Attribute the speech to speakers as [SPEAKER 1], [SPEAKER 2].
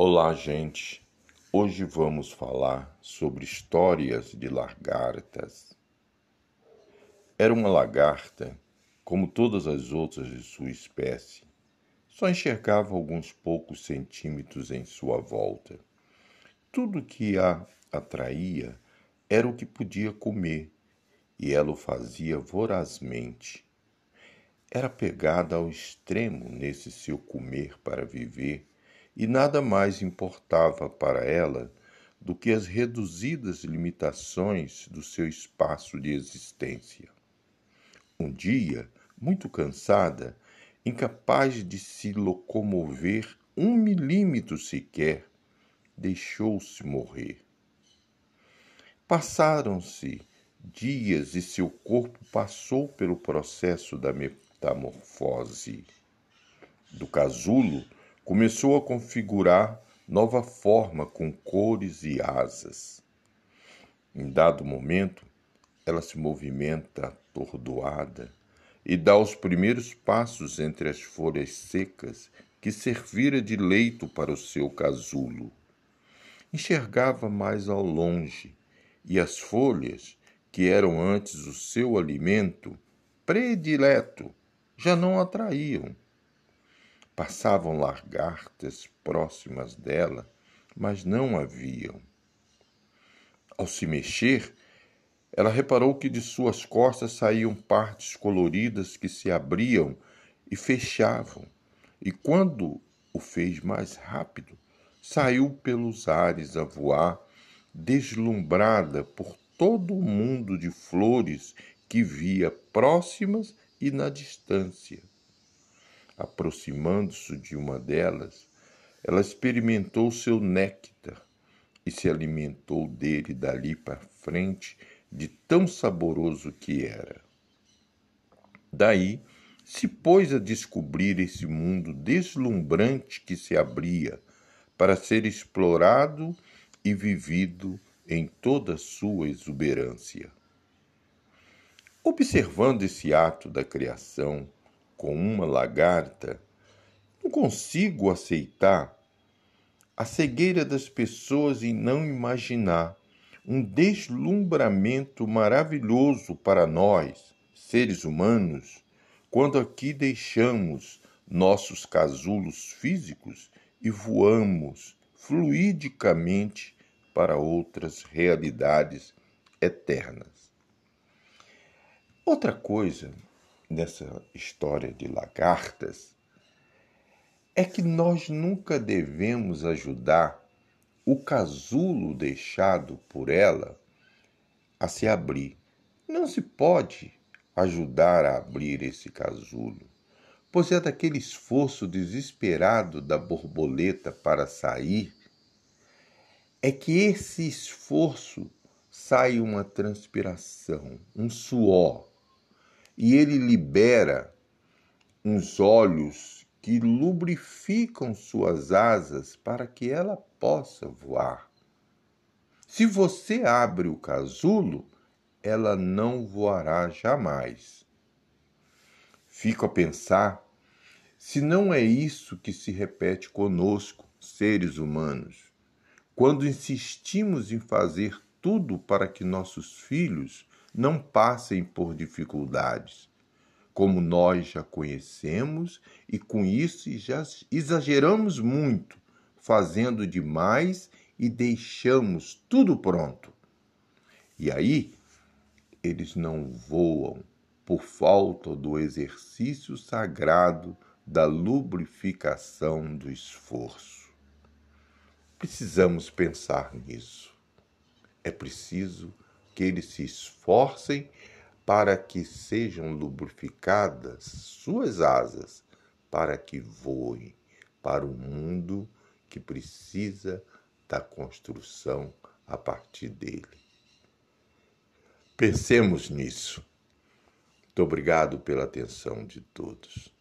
[SPEAKER 1] Olá, gente. Hoje vamos falar sobre histórias de lagartas. Era uma lagarta, como todas as outras de sua espécie. Só enxergava alguns poucos centímetros em sua volta. Tudo que a atraía era o que podia comer, e ela o fazia vorazmente. Era pegada ao extremo nesse seu comer para viver e nada mais importava para ela do que as reduzidas limitações do seu espaço de existência. Um dia, muito cansada, incapaz de se locomover um milímetro sequer, deixou-se morrer. Passaram-se dias e seu corpo passou pelo processo da metamorfose. Do casulo, começou a configurar nova forma com cores e asas. Em dado momento, ela se movimenta atordoada e dá os primeiros passos entre as folhas secas que servira de leito para o seu casulo. Enxergava mais ao longe, e as folhas, que eram antes o seu alimento predileto, já não atraíam. Passavam lagartas próximas dela, mas não a viam. Ao se mexer, ela reparou que de suas costas saíam partes coloridas que se abriam e fechavam, e quando o fez mais rápido, saiu pelos ares a voar, deslumbrada por todo o mundo de flores que via próximas e na distância. Aproximando-se de uma delas, ela experimentou seu néctar e se alimentou dele dali para frente, de tão saboroso que era. Daí se pôs a descobrir esse mundo deslumbrante que se abria para ser explorado e vivido em toda sua exuberância. Observando esse ato da criação, com uma lagarta, não consigo aceitar a cegueira das pessoas em não imaginar um deslumbramento maravilhoso para nós, seres humanos, quando aqui deixamos nossos casulos físicos e voamos fluidicamente para outras realidades eternas. Outra coisa nessa história de lagartas é que nós nunca devemos ajudar o casulo deixado por ela a se abrir. Não se pode ajudar a abrir esse casulo, pois é daquele esforço desesperado da borboleta para sair, é que esse esforço sai uma transpiração, um suor, e ele libera uns olhos que lubrificam suas asas para que ela possa voar. Se você abre o casulo, ela não voará jamais. Fico a pensar se não é isso que se repete conosco, seres humanos, quando insistimos em fazer tudo para que nossos filhos não passem por dificuldades, como nós já conhecemos, e com isso já exageramos muito, fazendo demais e deixamos tudo pronto. E aí, eles não voam por falta do exercício sagrado da lubrificação do esforço. Precisamos pensar nisso. É preciso que eles se esforcem para que sejam lubrificadas suas asas, para que voem para o mundo que precisa da construção a partir dele. Pensemos nisso. Muito obrigado pela atenção de todos.